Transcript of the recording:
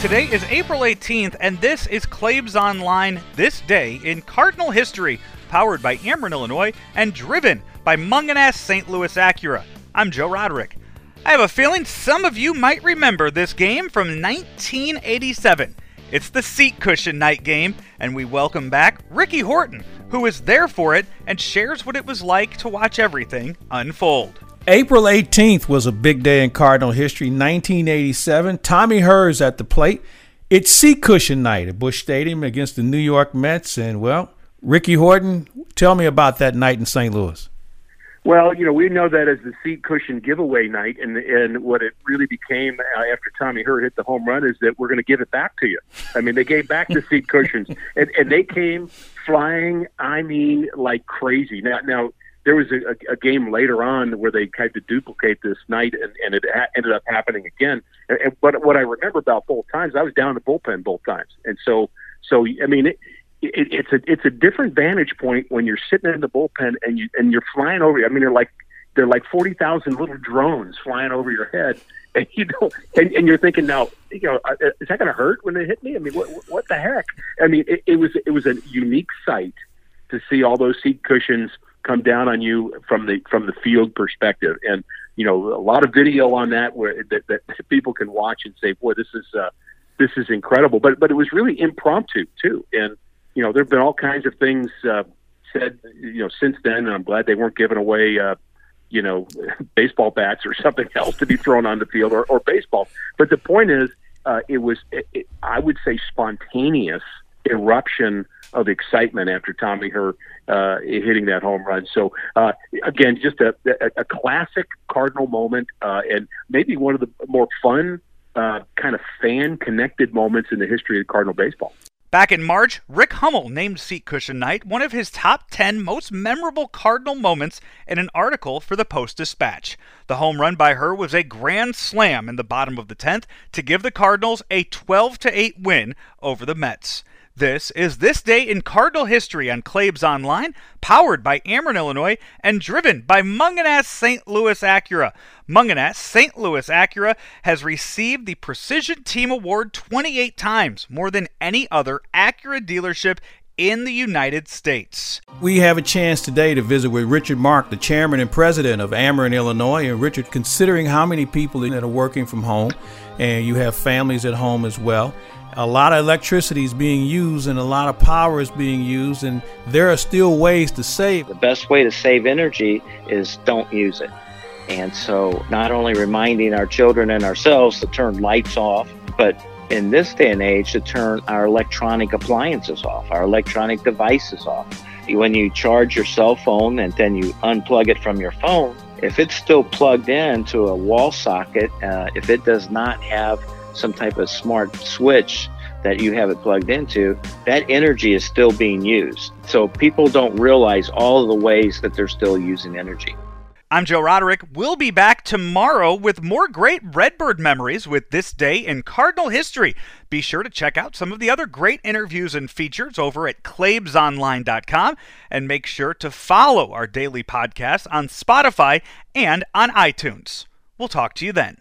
Today is April 18th, and this is Claibs Online This Day in Cardinal History, powered by Ameren, Illinois, and driven by Mungenast St. Louis Acura. I'm Joe Roderick. I have a feeling some of you might remember this game from 1987. It's the seat cushion night game, and we welcome back Ricky Horton, who was there for it and shares what it was like to watch everything unfold. April 18th was a big day in Cardinal history, 1987. Tommy Herr's at the plate. It's seat cushion night at Busch Stadium against the New York Mets. And, well, Ricky Horton, tell me about that night in St. Louis. Well, you know, we know that as the seat cushion giveaway night, and and what it really became uh, after Tommy Herr hit the home run is that we're going to give it back to you. I mean, they gave back the seat cushions, and and they came flying. I mean, like crazy. Now, now there was a, a game later on where they tried to duplicate this night, and, and it ha- ended up happening again. And, and, but what I remember about both times, I was down in the bullpen both times, and so so I mean. It, it, it's a it's a different vantage point when you're sitting in the bullpen and you and you're flying over. I mean, they're like they're like forty thousand little drones flying over your head, and you know, and, and you're thinking now, you know, is that going to hurt when they hit me? I mean, what what the heck? I mean, it, it was it was a unique sight to see all those seat cushions come down on you from the from the field perspective, and you know a lot of video on that where that, that people can watch and say, boy, this is uh, this is incredible. But but it was really impromptu too, and you know there have been all kinds of things uh, said you know since then, and I'm glad they weren't giving away. Uh, you know, baseball bats or something else to be thrown on the field or, or baseball. But the point is, uh, it was, it, it, I would say, spontaneous eruption of excitement after Tommy Herr uh, hitting that home run. So uh, again, just a, a, classic Cardinal moment, uh, and maybe one of the more fun, uh, kind of fan connected moments in the history of Cardinal baseball. Back in March, Rick Hummel named Seat Cushion Night one of his top 10 most memorable Cardinal moments in an article for the Post Dispatch. The home run by Herr was a grand slam in the bottom of the 10th to give the Cardinals a 12 8 win over the Mets. This is This Day in Cardinal History on Claibs Online, powered by Ameren, Illinois, and driven by Mungenast St. Louis Acura. Mungenast St. Louis Acura has received the Precision Team Award 28 times, more than any other Acura dealership in the United States. We have a chance today to visit with Richard Mark, the chairman and president of Ameren, Illinois. And Richard, considering how many people that are working from home, and you have families at home as well, a lot of electricity is being used and a lot of power is being used, and there are still ways to save. The best way to save energy is don't use it. And so, not only reminding our children and ourselves to turn lights off, but in this day and age, to turn our electronic appliances off, our electronic devices off. When you charge your cell phone and then you unplug it from your phone, if it's still plugged in to a wall socket, uh, if it does not have some type of smart switch that you have it plugged into, that energy is still being used. So people don't realize all of the ways that they're still using energy. I'm Joe Roderick. We'll be back tomorrow with more great Redbird memories with this day in Cardinal history. Be sure to check out some of the other great interviews and features over at claibsonline.com and make sure to follow our daily podcast on Spotify and on iTunes. We'll talk to you then.